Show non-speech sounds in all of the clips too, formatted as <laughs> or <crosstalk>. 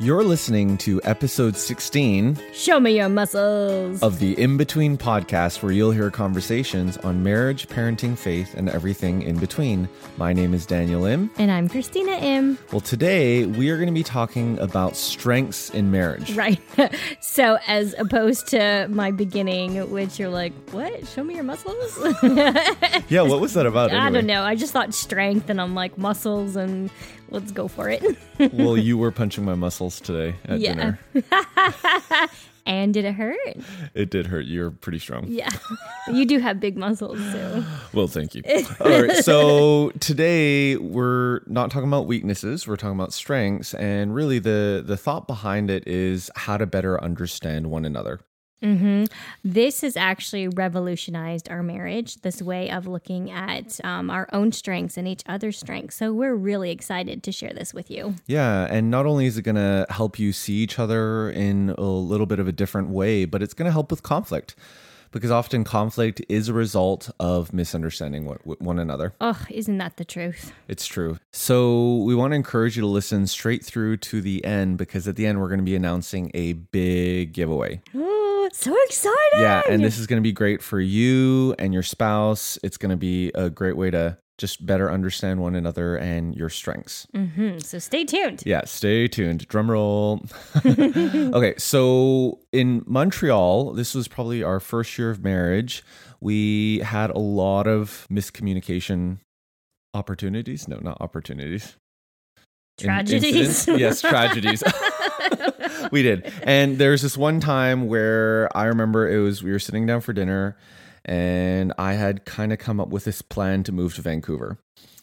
You're listening to episode 16 Show me your muscles. of the In Between podcast, where you'll hear conversations on marriage, parenting, faith, and everything in between. My name is Daniel Im. and I'm Christina Im. Well, today we are going to be talking about strengths in marriage. Right. <laughs> so, as opposed to my beginning, which you're like, what? Show me your muscles? <laughs> Yeah, what was that about? I don't know. I just thought strength, and I'm like, muscles, and let's go for it. <laughs> well, you were punching my muscles today at Yeah. dinner. <laughs> and did it hurt? It did hurt. You're pretty strong. Yeah. you do have big muscles, so. <gasps> Well, thank you. <laughs> All right. So today we're not talking about weaknesses. We're talking about strengths, and really the the thought behind it is how to better understand one another. Hmm This has actually revolutionized our marriage, this way of looking at um, our own strengths and each other's strengths. So, we're really excited to share this with you. Yeah, and not only is it going to help you see each other in a little bit of a different way, but it's going to help with conflict. Because often conflict is a result of misunderstanding one, one another. Oh, isn't that the truth? It's true. So, we want to encourage you to listen straight through to the end because at the end, we're going to be announcing a big giveaway. Oh, so excited! Yeah, and this is going to be great for you and your spouse. It's going to be a great way to just better understand one another and your strengths. hmm So stay tuned. Yeah, stay tuned. Drum roll. <laughs> okay, so in Montreal, this was probably our first year of marriage. We had a lot of miscommunication opportunities. No, not opportunities. Tragedies. incidents? yes, tragedies. <laughs> we did. And there's this one time where I remember it was we were sitting down for dinner and I had kind of come up with this plan to move to Vancouver.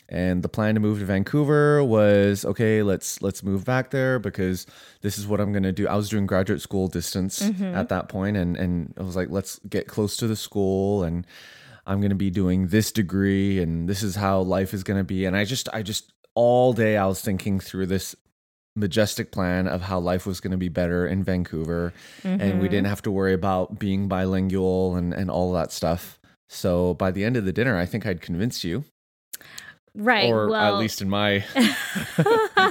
And the plan to move to Vancouver was okay, let's let's move back there because this is what I'm going to do. I was doing graduate school distance mm-hmm. at that point and and I was like let's get close to the school and I'm going to be doing this degree and this is how life is going to be and I just I just all day I was thinking through this majestic plan of how life was going to be better in Vancouver and we mm-hmm. didn't have to worry about being bilingual and and all that stuff. So by the end of the dinner, I think I'd convinced you right. or well, at least in my <laughs>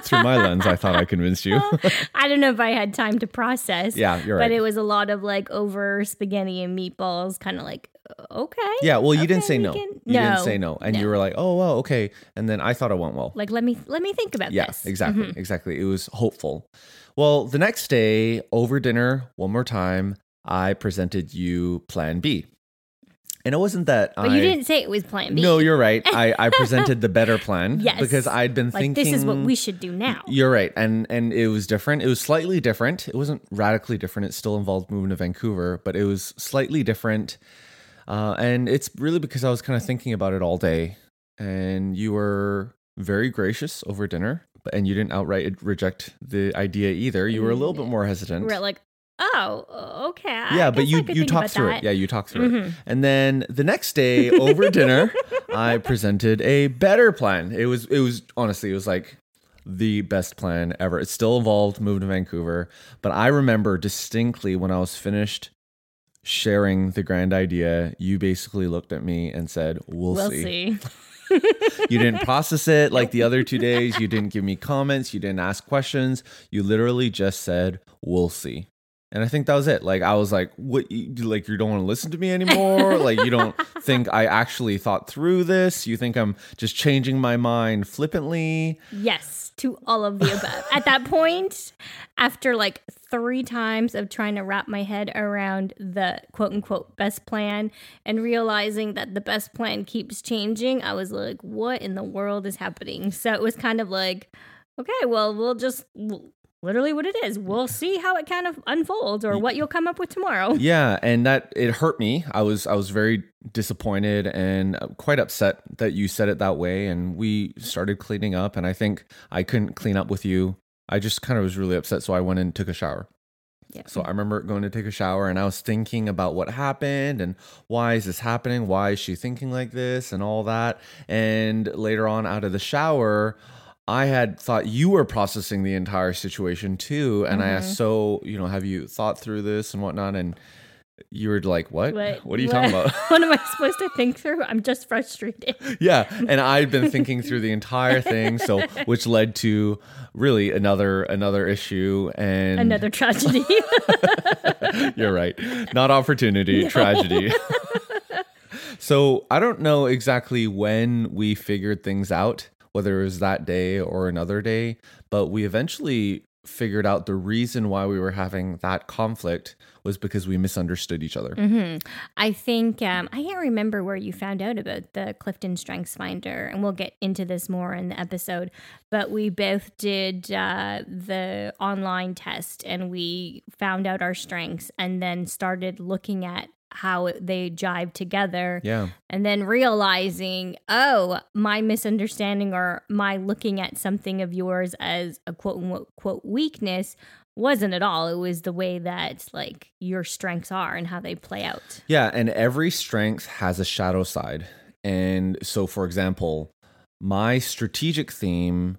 through my lens i thought i convinced you <laughs> I don't know if I had time to process. yeah you're But right it was a lot of like over spaghetti and meatballs, kind of like, okay. yeah well you didn't say no can- you didn't say no and you were like oh well okay and then i thought it went well Like, let me let me think about yeah this. exactly Mhm. exactly it was hopeful well the next day over dinner one more time i presented you plan b and it wasn't that But I, you didn't say it was Plan B. no you're right i <laughs> i presented the better plan <laughs> Yes. because i'd been like thinking this is what we should do now. You're right, and and it was different. It was slightly different. It wasn't radically different. It still involved moving to Vancouver, but it was slightly different. Uh, and it's really because I was kind of thinking about it all day, and you were very gracious over dinner, but- and you didn't outright reject the idea either. You were a little bit more hesitant. We're like, oh, okay. I yeah, but you you talked through that. it. Yeah, you talked through it. Mhm. And then the next day over dinner, <laughs> I presented a better plan. It was it was honestly it was like the best plan ever. It still involved moving to Vancouver, but I remember distinctly when I was finished sharing the grand idea, you basically looked at me and said, "We'll, We'll see." see. <laughs> You didn't process it like the other two days. You didn't give me comments. You didn't ask questions. You literally just said, "We'll see." And I think that was it. Like I was like, "What? You, like you don't want to listen to me anymore? <laughs> like you don't think I actually thought through this? You think I'm just changing my mind flippantly?" Yes, to all of the above. <laughs> At that point, after like three times of trying to wrap my head around the quote unquote best plan and realizing that the best plan keeps changing, I was like, what in the world is happening? So it was kind of like, okay, well, we'll just. Literally, what it is. We'll see how it kind of unfolds, or what you'll come up with tomorrow. <laughs> Yeah, and that it hurt me. I was I was very disappointed and uh, quite upset that you said it that way and we started cleaning up and I think I couldn't clean up with you. I just kind of was really upset so I went and took a shower. Yeah. So I remember going to take a shower and I was thinking about what happened and why is this happening? Why is she thinking like this and all that? And later on out of the shower, I had thought you were processing the entire situation too. And I asked, mm-hmm. so, you know, have you thought through this and whatnot? And you were like, what? What, What are you talking about? <laughs> what am I supposed to think through? I'm just frustrated. <laughs> yeah and i'd been thinking through the entire thing so <laughs> which led to really another another issue and Another tragedy. you're right not opportunity tragedy so i don't know exactly when we figured things out whether it was that day or another day but we eventually figured out the reason why we were having that conflict was because we misunderstood each other I think um, I can't remember where you found out about the Clifton Strengths Finder, and we'll get into this more in the episode. But we both did uh, the online test, and we found out our strengths, and then started looking at how they jive together. yeah And then realizing, oh, my misunderstanding or my looking at something of yours as a quote unquote quote weakness wasn't at all. It was the way that like your strengths are and how they play out. Yeah, and every strength has a shadow side. And so for example, my strategic theme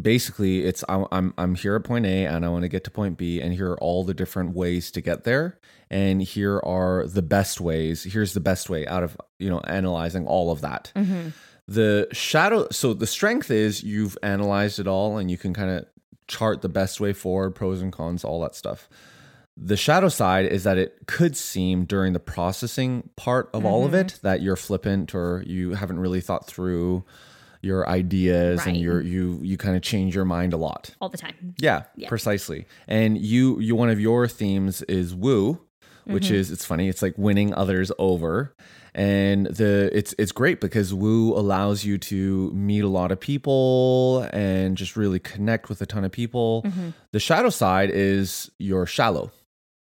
basically it's I'm I'm I'm here at point A and I want to get to point B and here are all the different ways to get there and here are the best ways. Here's the best way out of, you know, analyzing all of that. Mm-hmm. The shadow so the strength is you've analyzed it all and you can kind of chart the best way forward, pros and cons, all that stuff. The shadow side is that it could seem during the processing part of all of mm-hmm. it that you're flippant or you haven't really thought through your ideas and Right. you're you you kind of change your mind a lot. All the time. Yeah, precisely. And you you one of your themes is woo, which mm-hmm. is it's funny, it's like winning others over. And the it's it's great because woo allows you to meet a lot of people and just really connect with a ton of people. Mm-hmm. The shadow side is you're shallow.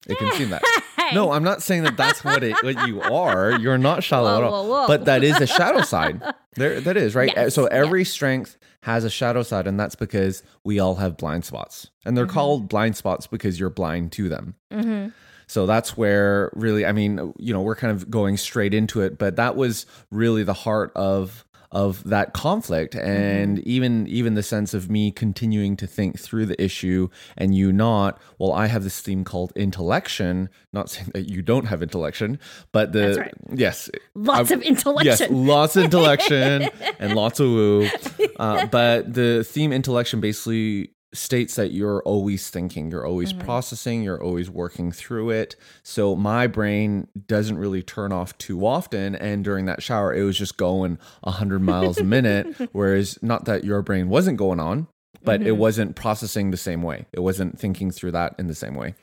It can seem that. <laughs> No, I'm not saying that that's what it what you are. You're not <laughs> shallow Whoa, at all. whoa, whoa. But that is a shadow side. <laughs> There that is, right? Yes, so every strength has a shadow side and that's because we all have blind spots. And they're called blind spots because you're blind to them. Mm-hmm. So that's where really I mean, you know, we're kind of going straight into it, but that was really the heart of of that conflict and even even the sense of me continuing to think through the issue and you not well i have this theme called intellection not saying that you don't have intellection but the right. yes Lots I- of intellection. Yes, lots of intellection <laughs> and lots of woo. Uh, <laughs> but the theme intellection basically states that you're always thinking, you're always Mm-hmm. processing, you're always working through it. So my brain doesn't really turn off too often. And during that shower, it was just going 100 miles a minute. <laughs> Whereas, not that your brain wasn't going on, but Mm-hmm. it wasn't processing the same way. It wasn't thinking through that in the same way.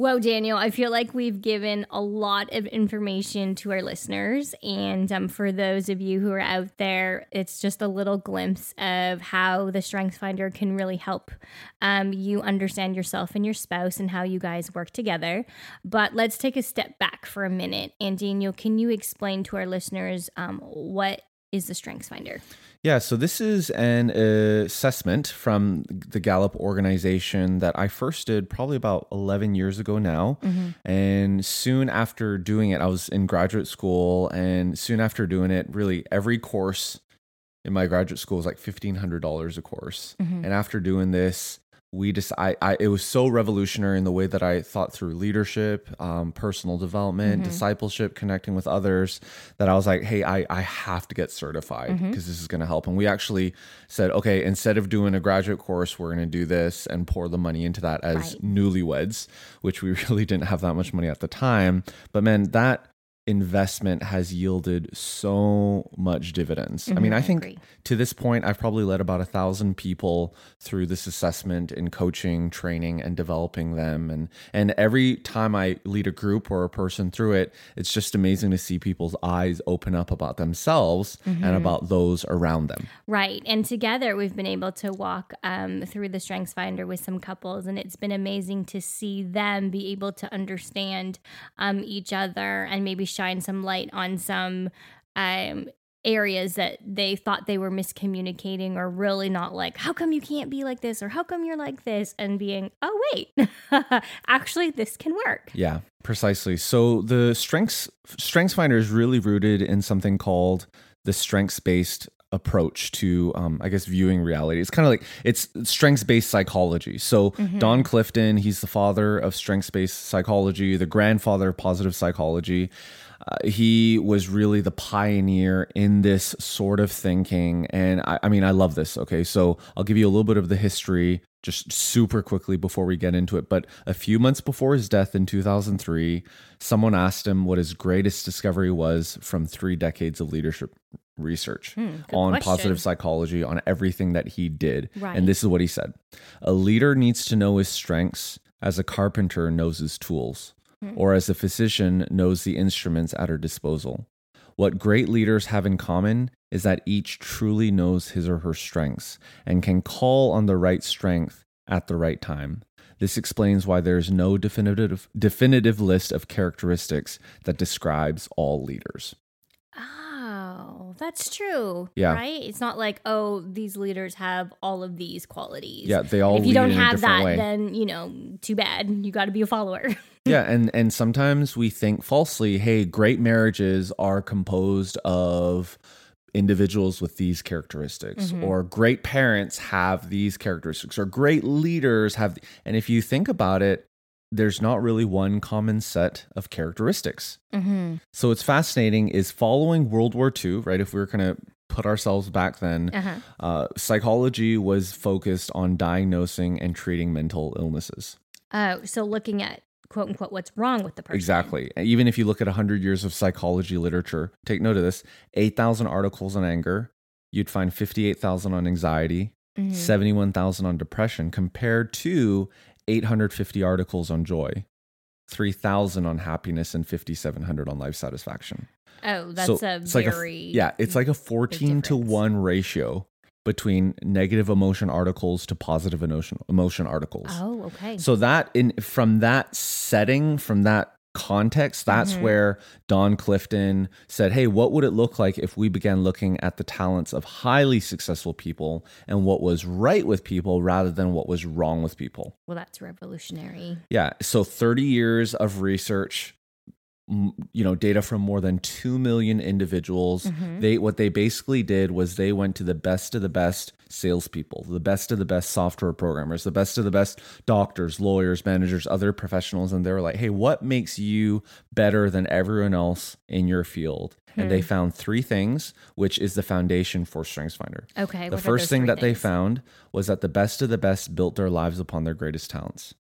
Well, Daniel, I feel like we've given a lot of information to our listeners. And um, for those of you who are out there, it's just a little glimpse of how the Strength Finder can really help um, you understand yourself and your spouse and how you guys work together. But let's take a step back for a minute. And Daniel, can you explain to our listeners um, what is the Strengths Finder? Yeah, so this is an assessment from the Gallup organization that I first did probably about 11 years ago now. Mm-hmm. And soon after doing it, I was in graduate school. And soon after doing it, really every course in my graduate school was like $1,500 a course. Mm-hmm. And after doing this, we just I, I it was so revolutionary in the way that I thought through leadership, um, personal development, discipleship, connecting with others that I was like, hey, I I have to get certified because this is going to help. And we actually said, okay, instead of doing a graduate course, we're going to do this and pour the money into that as Right. newlyweds, which we <laughs> really didn't have that much money at the time. But man, that investment has yielded so much dividends. I mean, I think to this point, I've probably led about a thousand people through this assessment in coaching, training, and developing them. And and every time I lead a group or a person through it, it's just amazing to see people's eyes open up about themselves and about those around them. Right. And together we've been able to walk um, through the Strengths Finder with some couples, and it's been amazing to see them be able to understand um, each other and maybe shine some light on some. Um, areas that they thought they were miscommunicating or really not like how come you can't be like this? Or how come you're like this? And being oh wait <laughs> actually this can work. Yeah, precisely. So the strengths strengths finder is really rooted in something called the strengths based approach to um, i guess viewing reality. It's kind of like it's strengths based psychology. So don clifton he's the father of strengths based psychology the grandfather of positive psychology uh, he was really the pioneer in this sort of thinking and I, I mean i love this okay so i'll give you a little bit of the history just super quickly before we get into it but a few months before his death in 2003 someone asked him what his greatest discovery was from three decades of leadership research Hmm, on question. positive psychology on everything that he did Right. and this is what he said a leader needs to know his strengths as a carpenter knows his tools. Mm-hmm. or as a physician knows the instruments at her disposal what great leaders have in common is that each truly knows his or her strengths and can call on the right strength at the right time. This explains why there is no definitive definitive list of characteristics that describes all leaders. oh that's true Yeah. right it's not like oh these leaders have all of these qualities Yeah, they all if you don't have that way. then you know too bad you got to be a follower <laughs> yeah, and and sometimes we think falsely, hey, great marriages are composed of individuals with these characteristics Mhm. or great parents have these characteristics or great leaders have and if you think about it there's not really one common set of characteristics mm-hmm. so it's fascinating is following world war ii right if we were going to put ourselves back then uh-huh uh, psychology was focused on diagnosing and treating mental illnesses oh so looking at quote unquote what's wrong with the person Exactly. Even if you look at 100 years of psychology literature, take note of this 8,000 articles on anger, you'd find 58,000 on anxiety, Mhm. 71,000 on depression, compared to 850 articles on joy, 3,000 on happiness, and 5,700 on life satisfaction. oh that's So a it's like a very yeah, it's like a 14 to 1 ratio between negative emotion articles to positive emotion, emotion articles. oh okay So that in from that setting, from that context, that's Mhm. where Don Clifton said, "Hey, what would it look like if we began looking at the talents of highly successful people and what was right with people rather than what was wrong with people?" well that's revolutionary Yeah, so 30 years of research you know data from more than 2 million individuals. Mhm. they what they basically did was they went to the best of the best salespeople the best of the best software programmers the best of the best doctors lawyers managers other professionals and they were like hey what makes you better than everyone else in your field? And they found three things which is the foundation for strengthsfinder. Okay the first thing that they found was that the best of the best built their lives upon their greatest talents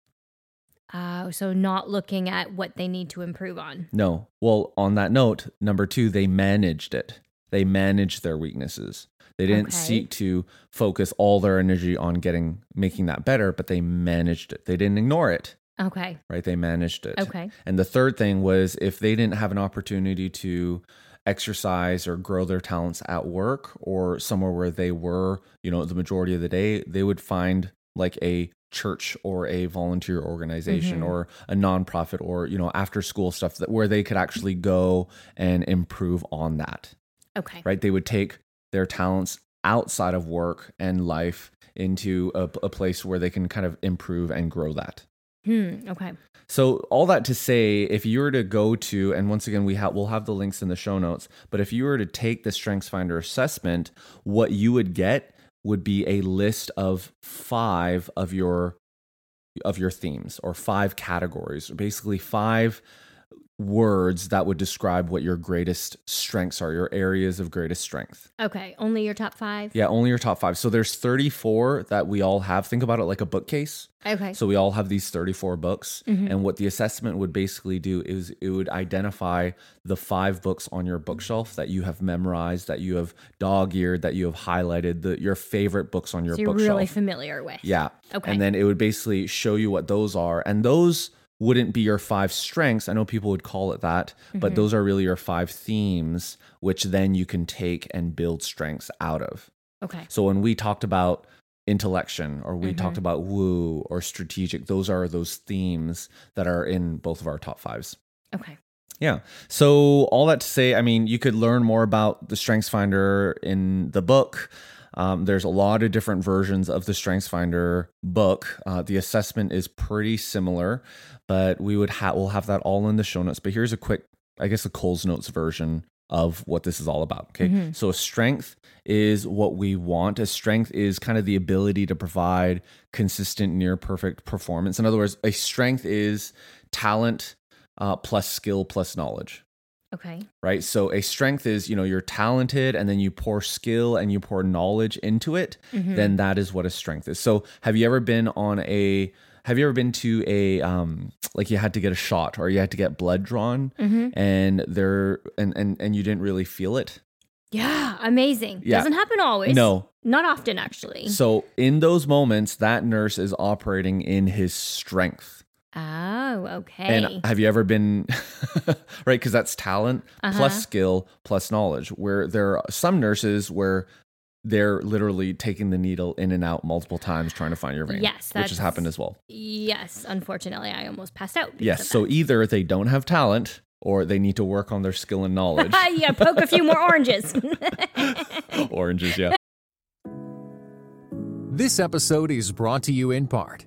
Oh, so not looking at what they need to improve on. No. Well, on that note, number two, they managed it. They managed their weaknesses. They didn't Okay. seek to focus all their energy on getting making that better, but they managed it. They didn't ignore it, Okay. right? They managed it. Okay. And the third thing was if they didn't have an opportunity to exercise or grow their talents at work or somewhere where they were, you know, the majority of the day, they would find like a church or a volunteer organization Mhm. or a nonprofit or, you know, after school stuff that where they could actually go and improve on that. Okay. Right? They would take their talents outside of work and life into a, a place where they can kind of improve and grow that. Hmm. Okay. So all that to say, if you were to go to, and once again, we have we'll have the links in the show notes. But if you were to take the Strengths Finder assessment, what you would get would be a list of five of your of your themes or five categories, basically five words that would describe what your greatest strengths are, your areas of greatest strength. Okay. Only your top five. Yeah, only your top five. So there's 34 that we all have. Think about it like a bookcase. Okay. So we all have these 34 books. Mhm. And what the assessment would basically do is it would identify the five books on your bookshelf that you have memorized, that you have dog eared, that you have highlighted, the, your favorite books on your so you're bookshelf. really familiar with. yeah. Okay. And then it would basically show you what those are. And those wouldn't be your five strengths. I know people would call it that, but Mhm. those are really your five themes, which then you can take and build strengths out of. Okay. So when we talked about intellection or we Mhm. talked about woo or strategic, those are those themes that are in both of our top fives. Okay. Yeah. So all that to say, I mean, you could learn more about the Strengths Finder in the book. Um, there's a lot of different versions of the Strengths Finder book. Uh, the assessment is pretty similar, but we would have we'll have that all in the show notes. But here's a quick, I guess, a Coles Notes version of what this is all about. Okay. So a strength is what we want. A strength is kind of the ability to provide consistent, near perfect performance. In other words, a strength is talent uh, plus skill plus knowledge Okay. right? So a strength is, you know, you're talented and then you pour skill and you pour knowledge into it, then that is what a strength is. So have you ever been on a have you ever been to a um like you had to get a shot or you had to get blood drawn and there and and and you didn't really feel it? Yeah, amazing. Yeah. Doesn't happen always. No. Not often, actually. So in those moments that nurse is operating in his strength. Oh, okay. And have you ever been <laughs> right? Because that's talent Uh-huh. plus skill plus knowledge. Where there are some nurses where they're literally taking the needle in and out multiple times trying to find your vein. Yes, which has happened as well. yes, unfortunately, I almost passed out. Yes. So either they don't have talent or they need to work on their skill and knowledge. <laughs> you gotta poke a few more oranges. <laughs> Oranges, yeah. This episode is brought to you in part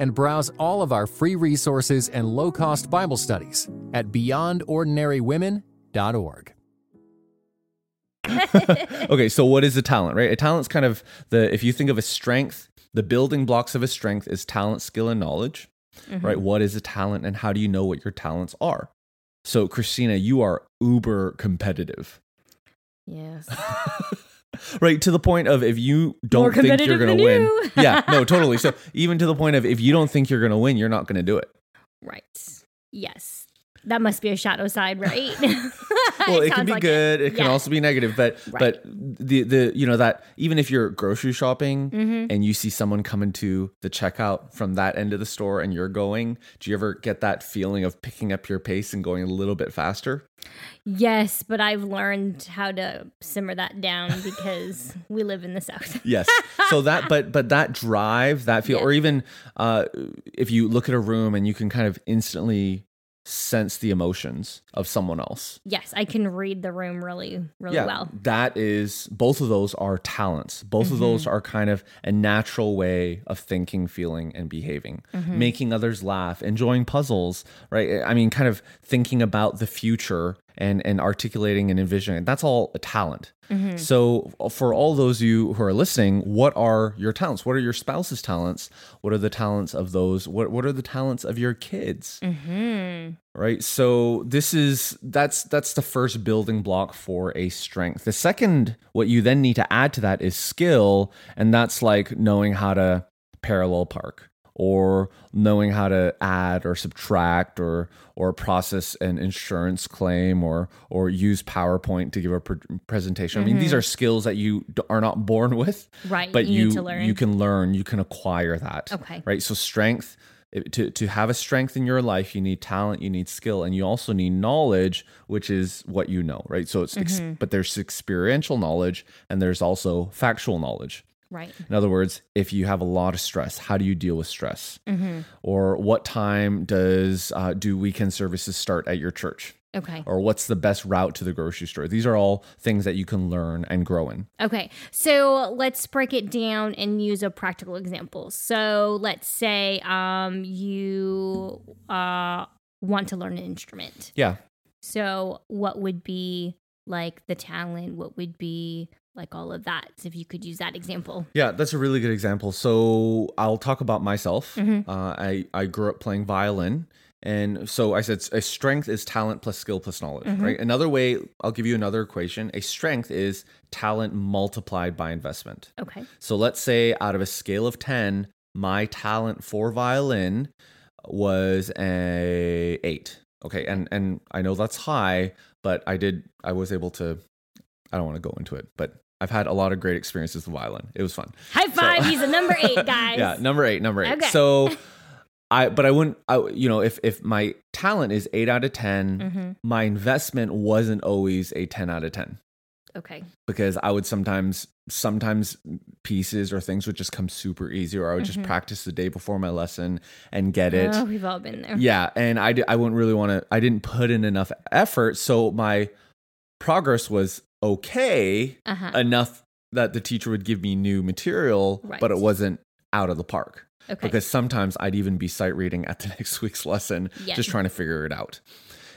and browse all of our free resources and low cost Bible studies at beyondordinarywomen.org. <laughs> okay, so what is a talent, right? A talent's kind of the if you think of a strength, the building blocks of a strength is talent, skill, and knowledge. Mm-hmm. Right? What is a talent and how do you know what your talents are? So, Christina, you are uber competitive. yes. <laughs> Right, to the point of if you don't think you're going to win. you. <laughs> yeah, no, <laughs> totally. So, even to the point of if you don't think you're going to win, you're not going to do it. Right. Yes. That must be a shadow side, right? <laughs> <laughs> well, it, can be like good. It, can Yeah. also be negative. But Right. but the the you know that even if you're grocery shopping Mm-hmm. and you see someone coming to the checkout from that end of the store and you're going, do you ever get that feeling of picking up your pace and going a little bit faster? Yes, but I've learned how to simmer that down because <laughs> we live in the South. Yes. So that but but that drive, that feel, Yeah. or even uh, if you look at a room and you can kind of instantly sense the emotions of someone else. Yes, I can read the room really, really well. That is both of those are talents. Both of those Mm-hmm. are kind of a natural way of thinking, feeling, and behaving. Mm-hmm. Making others laugh, enjoying puzzles, right? I mean, kind of thinking about the future and and articulating and envisioning. That's all a talent. Mm-hmm. So for all those of you who are listening, what are your talents? What are your spouse's talents? What are the talents of those? What what are the talents of your kids? Mm-hmm. right so this is that's that's the first building block for a strength the second what you then need to add to that is skill and that's like knowing how to parallel park or knowing how to add or subtract or or process an insurance claim or or use PowerPoint to give a pre- presentation. I mean, these mm-hmm. are skills that you d- are not born with, Right, But you you need to learn. you can learn, you can acquire that. Okay. right. So strength to to have a strength in your life, you need talent, you need skill, and you also need knowledge, which is what you know, right? So it's ex- mm-hmm. but there's experiential knowledge and there's also factual knowledge. Right. In other words, if you have a lot of stress, how do you deal with stress? Or what time does uh, do weekend services start at your church? Okay. Or what's the best route to the grocery store? These are all things that you can learn and grow in. Okay, so let's break it down and use a practical example. So let's say um, you uh, want to learn an instrument. Yeah. So what would be like the talent? What would be like all of that? If you could use that example. Yeah, that's a really good example. So I'll talk about myself. Mhm. Uh, I I grew up playing violin, and so I said a strength is talent plus skill plus knowledge. Mhm. Right. Another way, I'll give you another equation. A strength is talent multiplied by investment. Okay. So let's say out of a scale of ten, my talent for violin was a eight. Okay, and and I know that's high, but I did I was able to. I don't want to go into it, but I've had a lot of great experiences with violin. It was fun. High five. He's a number eight, <laughs> guys. Yeah, number eight, number eight. Okay. So, <laughs> I but I wouldn't. I you know if if my talent is eight out of 10 hmm my investment wasn't always a ten out of ten Okay. because I would sometimes sometimes pieces or things would just come super easy, or I would Mhm. just practice the day before my lesson and get it. Oh, we've all been there. Yeah, and I I wouldn't really want to. I didn't put in enough effort, so my progress was okay Uh huh. enough that the teacher would give me new material, Right. but it wasn't out of the park Okay. because sometimes I'd even be sight reading at the <laughs> next week's lesson, just trying to figure it out.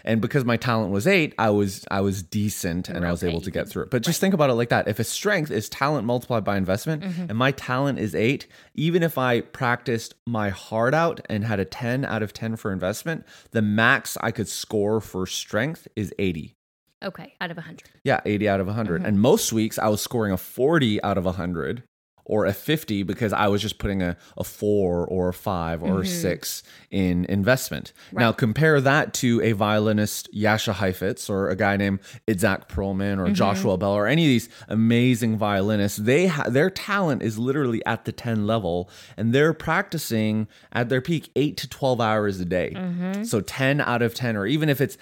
And because my talent was eight, I was I was decent and I was able to get through it. But just right. think about it like that: if a strength is talent multiplied by investment, Mhm. and my talent is eight, even if I practiced my heart out and had a ten out of ten for investment, the max I could score for strength is eighty. Okay. Out of a hundred. Yeah, 80 out of 100. Mhm. And most weeks I was scoring a 40 out of 100 or a 50 because I was just putting a, a 4 or a 5 or a Mhm. 6 in investment. Now compare that to a violinist Jascha Heifetz or a guy named Itzhak Perlman or Mhm. Joshua Bell or any of these amazing violinists. They ha- their talent is literally at the 10 level and they're practicing at their peak 8 to 12 hours a day. Mm-hmm. So 10 out of 10, or even if it's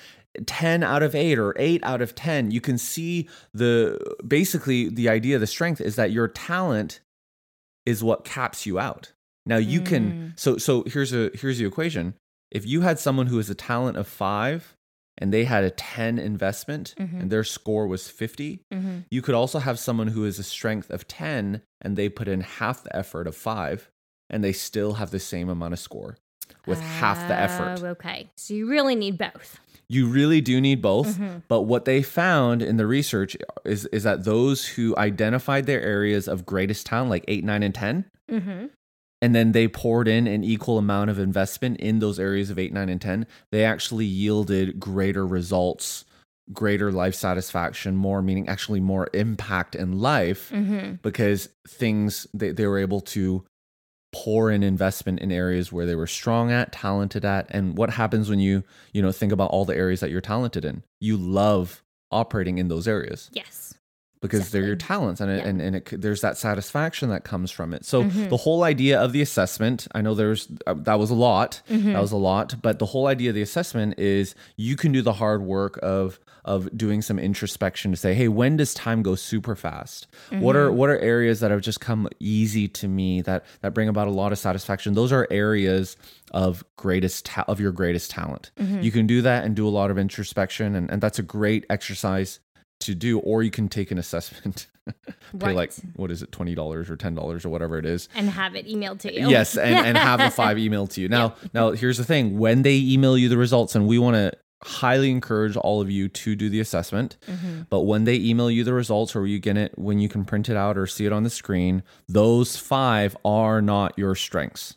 10 out of 8 or 8 out of 10, you can see the basically the idea the strength is that your talent is what caps you out. Now you can so so here's a here's the equation. If you had someone who has a talent of 5 and they had a 10 investment Mhm. and their score was 50, Mm-hmm. you could also have someone who is a strength of 10 and they put in half the effort of 5 and they still have the same amount of score with half the effort. Oh, okay. So you really need both. You really do need both. Mhm. But what they found in the research is is that those who identified their areas of greatest talent, like eight, nine, and ten, Mm-hmm. and then they poured in an equal amount of investment in those areas of eight, nine, and ten, they actually yielded greater results, greater life satisfaction, more meaning, actually more impact in life Mm-hmm. because things they, they were able to pour in investment in areas where they were strong at talented at and what happens when you you know think about all the areas that you're talented in you love operating in those areas Yes. Because they're your talents and it, Yeah. and, and it, there's that satisfaction that comes from it so Mhm. the whole idea of the assessment i know there's uh, that was a lot Mhm. that was a lot but the whole idea of the assessment is you can do the hard work of of doing some introspection to say hey when does time go super fast what Mm-hmm. are what are areas that have just come easy to me that that bring about a lot of satisfaction those are areas of greatest ta- of your greatest talent Mhm. you can do that and do a lot of introspection and, and that's a great exercise to do or you can take an assessment <laughs> pay Right. like what is it $20 or $10 or whatever it is and have it emailed to you. Yes, and, and have the five <laughs> emailed to you. Now, now here's the thing: when they email you the results, and we want to highly encourage all of you to do the assessment. Mhm. But when they email you the results, or you get it when you can print it out or see it on the screen, those five are not your strengths.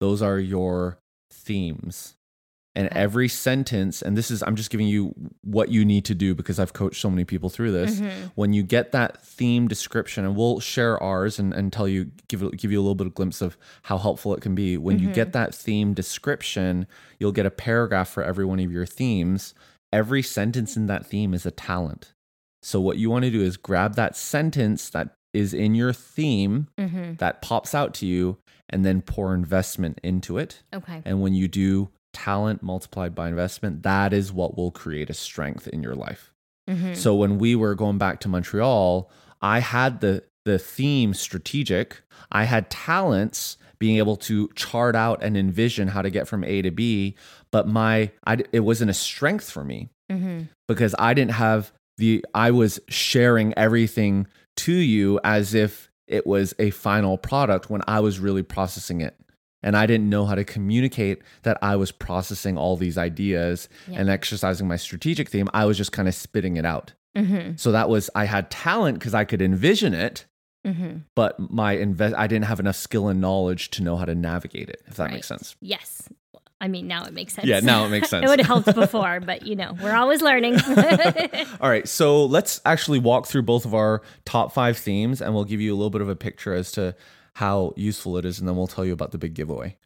Those are your themes. And Okay. every sentence, and this is, I'm just giving you what you need to do because I've coached so many people through this Mhm. when you get that theme description and we'll share ours and, and tell you give give you a little bit of glimpse of how helpful it can be when you get that theme description you'll get a paragraph for every one of your themes every sentence in that theme is a talent so what you want to do is grab that sentence that is in your theme Mhm. that pops out to you and then pour investment into it Okay. and when you do talent multiplied by investment that is what will create a strength in your life Mhm. so when we were going back to Montreal, I had the the theme strategic. I had talents being able to chart out and envision how to get from A to B, but my I, it wasn't a strength for me Mhm. because I didn't have the I was sharing everything to you as if it was a final product when I was really processing it And I didn't know how to communicate that I was processing all these ideas Yeah. and exercising my strategic theme. I was just kind of spitting it out. Mm-hmm. So that was, I had talent because I could envision it, Mm-hmm. but my invest, I didn't have enough skill and knowledge to know how to navigate it, if that makes sense. Yes. I mean, now it makes sense. Yeah, now it makes <laughs> sense. it would have helped before, but you know, we're always learning. <laughs> All right, so let's actually walk through both of our top five themes and we'll give you a little bit of a picture as to how useful it is, and then we'll tell you about the big giveaway.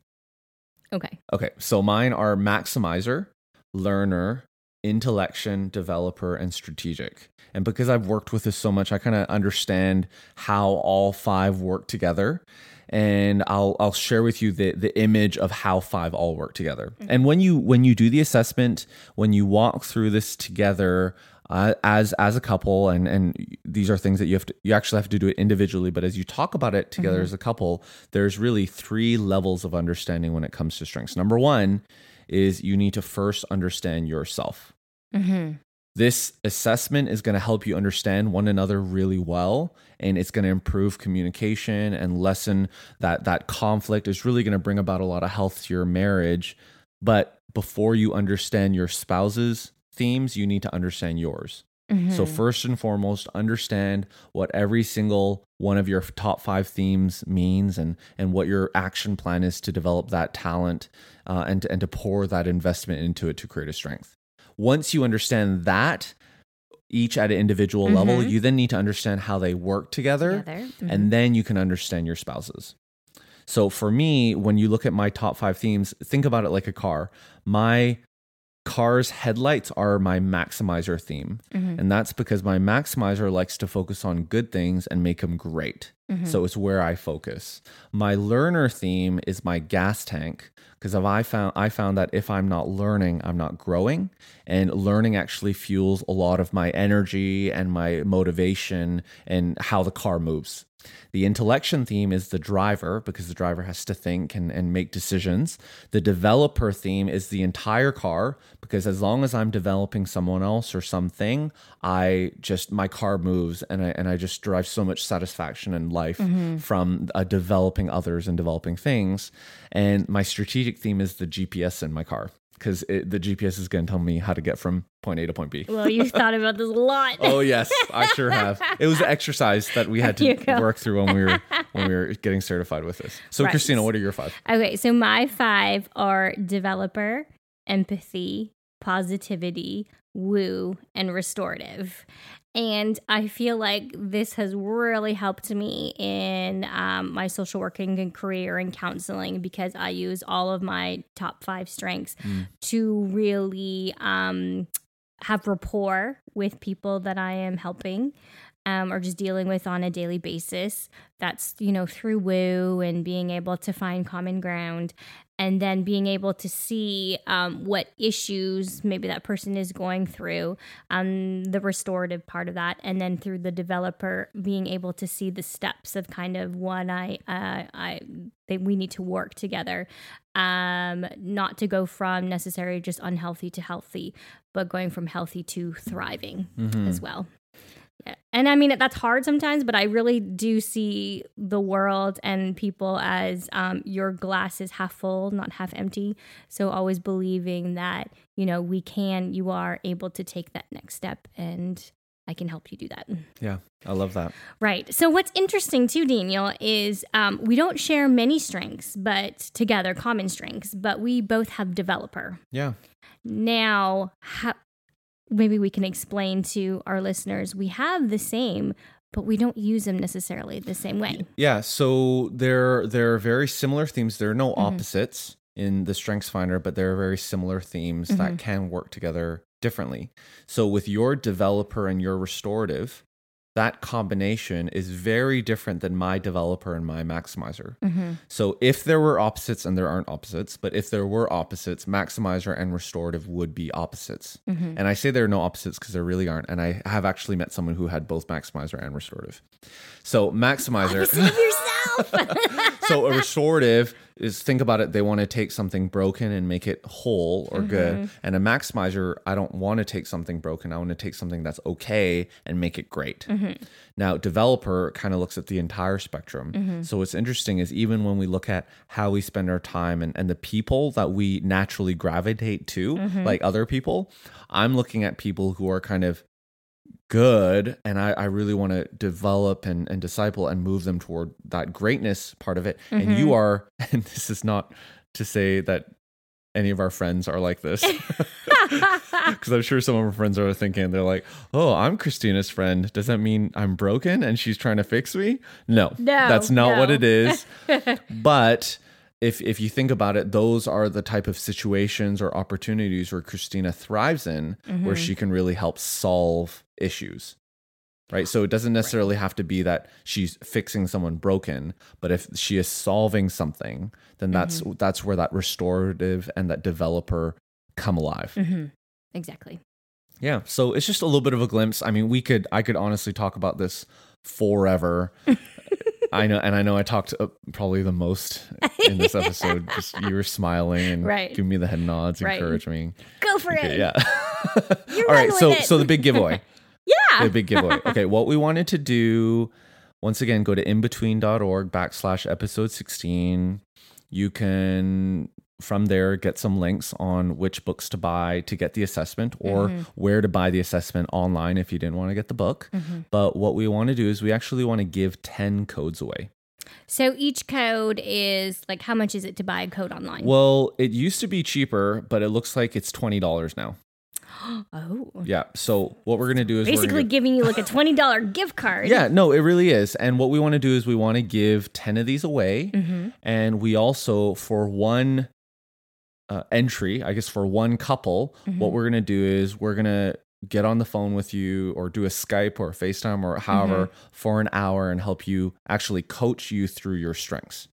okay. Okay, so mine are maximizer, learner, intellection, developer, and strategic. And because I've worked with this so much, I kind of understand how all five work together. And I'll I'll share with you the the image of how five all work together. Mm-hmm. And when you when you do the assessment, when you walk through this together uh, as as a couple, and and these are things that you have to you actually have to do it individually. But as you talk about it together as a couple, there's really three levels of understanding when it comes to strengths. Number one is you need to first understand yourself. Mm-hmm. This assessment is going to help you understand one another really well and it's going to improve communication and lessen that that conflict is really going to bring about a lot of health to your marriage. But before you understand your spouse's themes, you need to understand yours. Mm-hmm. So first and foremost, understand what every single one of your top five themes means, and and what your action plan is to develop that talent, uh, and to, and to pour that investment into it to create a strength. Once you understand that, each at an individual level, Mhm. you then need to understand how they work together, Together. Mhm. and then you can understand your spouses. So for me, when you look at my top five themes, think about it like a car. My car's headlights are my maximizer theme. Mhm. And that's because my maximizer likes to focus on good things and make them great. Mhm. So it's where I focus. My learner theme is my gas tank because I found I found that if I'm not learning, I'm not growing, and learning actually fuels a lot of my energy and my motivation and how the car moves. The intellection theme is the driver because the driver has to think and, and make decisions. The developer theme is the entire car because as long as I'm developing someone else or something, I just my car moves and I and I just derive so much satisfaction in life from uh, developing others and developing things. And my strategic theme is the GPS in my car because the GPS is going to tell me how to get from point A to point B. well, you thought about this a lot. <laughs> Oh yes, I sure have. It was an exercise that we had to <laughs> work through when we were when we were getting certified with this. So Right. Christina, what are your five? Okay, so my five are developer, empathy, positivity, woo, and restorative. And I feel like this has really helped me in um, my social working and career and counseling because I use all of my top five strengths to really um, have rapport with people that I am helping um, or just dealing with on a daily basis. That's, you know, through Woo and being able to find common ground and then being able to see um, what issues maybe that person is going through, um, the restorative part of that, and then through the developer being able to see the steps of kind of what I, uh, I, that we need to work together, um, not to go from necessarily just unhealthy to healthy, but going from healthy to thriving Mm-hmm. as well. And I mean, that's hard sometimes, but I really do see the world and people as um, your glass is half full, not half empty. So always believing that, you know, we can, you are able to take that next step and I can help you do that. Yeah, I love that. Right. So what's interesting too, Daniel, is um, we don't share many strengths, but together, common strengths, but we both have developer. Yeah. Now, how, maybe we can explain to our listeners we have the same, but we don't use them necessarily the same way. Yeah, so they're they're very similar themes. There are no mm-hmm. opposites in the Strengths Finder, but there are very similar themes that mm-hmm. can work together differently. So with your developer and your restorative, that combination is very different than my developer and my maximizer. Mm-hmm. So if there were opposites and there aren't opposites, but if there were opposites, maximizer and restorative would be opposites. Mm-hmm. And I say there are no opposites because there really aren't. And I have actually met someone who had both maximizer and restorative. So <laughs> maximizer Save yourself. <laughs> so a restorative is think about it they want to take something broken and make it whole or mm-hmm. good. And a maximizer i don't want to take something broken i want to take something that's okay and make it great. Mm-hmm. Now developer kind of looks at the entire spectrum. Mm-hmm. So what's interesting is even when we look at how we spend our time and, and the people that we naturally gravitate to like other people i'm looking at people who are kind of good and I, I really want to develop and, and disciple and move them toward that greatness part of it. And you mm-hmm. are, <laughs> and this is not to say that any of our friends are like this. <laughs> <laughs> Because I'm sure some of our friends are thinking, they're like, oh, I'm Christina's friend. Does that mean I'm broken and she's trying to fix me? No, No, that's not what it is. but if if you think about it, those are the type of situations or opportunities where Christina thrives in, where she can really help solve issues. Right. So it doesn't necessarily have to be that she's fixing someone broken, but if she is solving something, then that's that's where that restorative and that developer come alive. Mhm. Exactly. Yeah. So it's just a little bit of a glimpse. I mean, we could I could honestly talk about this forever. <laughs> I know, and I know I talked uh, probably the most in this episode. <laughs> Just you were smiling and Right. giving me the head nods, Right. encouraging. Go for Okay, it. yeah. <laughs> All right. So it. so the big giveaway. <laughs> Yeah. the big giveaway. Okay, what we wanted to do once again, go to inbetween.org backslash episode 16. You can from there get some links on which books to buy to get the assessment or Mm-hmm. where to buy the assessment online if you didn't want to get the book. But what we want to do is we actually want to give 10 codes away. So each code is like, how much is it to buy a code online? Well, it used to be cheaper, but it looks like it's $20 now. <gasps> oh. Yeah. So what we're going to do is Basically gonna, giving you like a <laughs> $20 gift card. Yeah, no, it really is. And what we want to do is we want to give 10 of these away. Mhm. And we also, for one uh, entry, I guess for one couple, Mm-hmm. what we're going to do is we're going to get on the phone with you or do a Skype or a FaceTime or however Mm-hmm. for an hour and help you actually coach you through your strengths.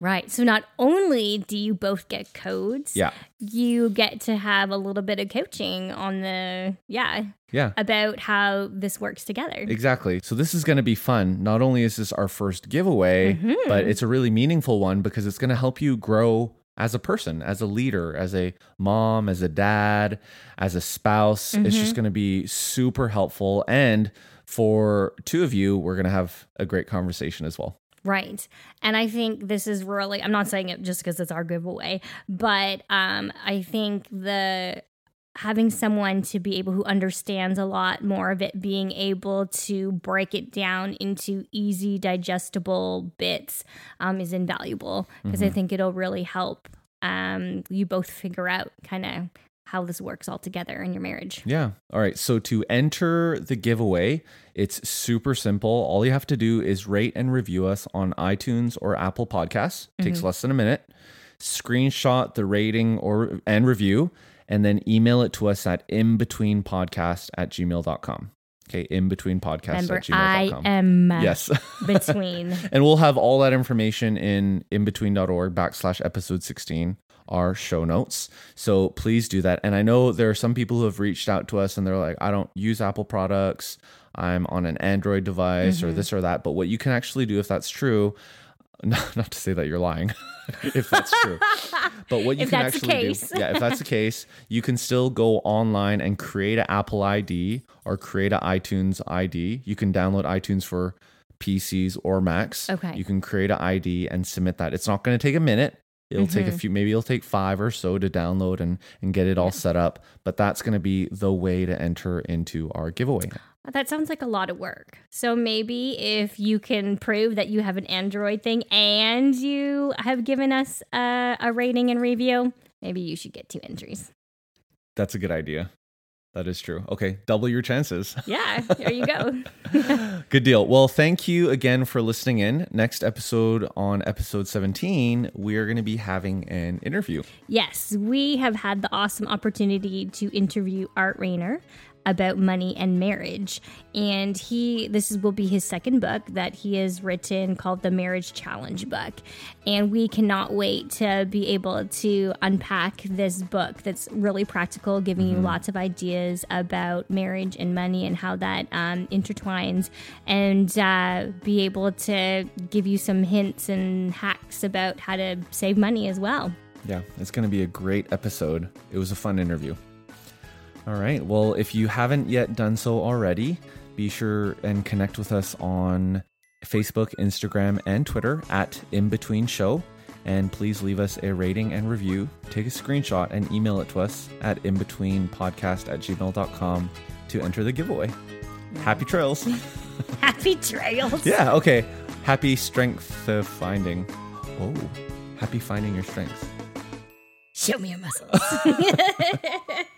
Right. So not only do you both get codes, Yeah. you get to have a little bit of coaching on the, yeah, Yeah. about how this works together. Exactly. So this is going to be fun. Not only is this our first giveaway, Mm-hmm. but it's a really meaningful one because it's going to help you grow as a person, as a leader, as a mom, as a dad, as a spouse. It's Mm-hmm. just going to be super helpful and for two of you, we're going to have a great conversation as well. Right. And I think this is really, I'm not saying it just because it's our giveaway, but um, I think the having someone to be able who understands a lot more of it being able to break it down into easy digestible bits um, is invaluable because i think it'll really help um, you both figure out kind of how this works all together in your marriage Yeah. All right. So to enter the giveaway, it's super simple. All you have to do is rate and review us on iTunes or Apple Podcasts. It takes less than a minute. Screenshot the rating or and review, and then email it to us at inbetweenpodcast at gmail.com. Okay, inbetweenpodcast remember at i gmail.com. am Yes. <laughs> between and we'll have all that information in inbetween.org backslash episode 16 our show notes so please do that and i know there are some people who have reached out to us and they're like i don't use apple products i'm on an android device or mm-hmm. this or that but what you can actually do if that's true <laughs> not, not to say that you're lying <laughs> if that's true. <laughs> But what you can actually do yeah if that's the case you can still go online and create an apple id or create an itunes id you can download itunes for pcs or macs. Okay. you can create an id and submit that. It's not going to take a minute it'll take Mm-hmm. a few maybe it'll take five or so to download and and get it all set up but that's going to be the way to enter into our giveaway That sounds like a lot of work. So maybe if you can prove that you have an Android thing and you have given us a, a rating and review, maybe you should get two entries. that's a good idea that is true okay double your chances <laughs> Yeah, there you go. <laughs> Good deal. Well, thank you again for listening in. Next episode on episode 17, we are going to be having an interview. yes, we have had the awesome opportunity to interview Art Rainer about money and marriage. And he, this is, will be his second book that he has written called the Marriage Challenge Book. And we cannot wait to be able to unpack this book that's really practical, giving mm-hmm. you lots of ideas about marriage and money and how that um, intertwines, and uh, be able to give you some hints and hacks about how to save money as well. Yeah, it's going to be a great episode. It was a fun interview. All right. Well, if you haven't yet done so already, be sure and connect with us on Facebook, Instagram, and Twitter at In Between Show. And please leave us a rating and review. Take a screenshot and email it to us at inbetweenpodcast at gmail.com to enter the giveaway. Happy trails. <laughs> Happy trails. yeah, okay. Happy strength of finding. Oh, happy finding your strengths. Show me your muscles. <laughs>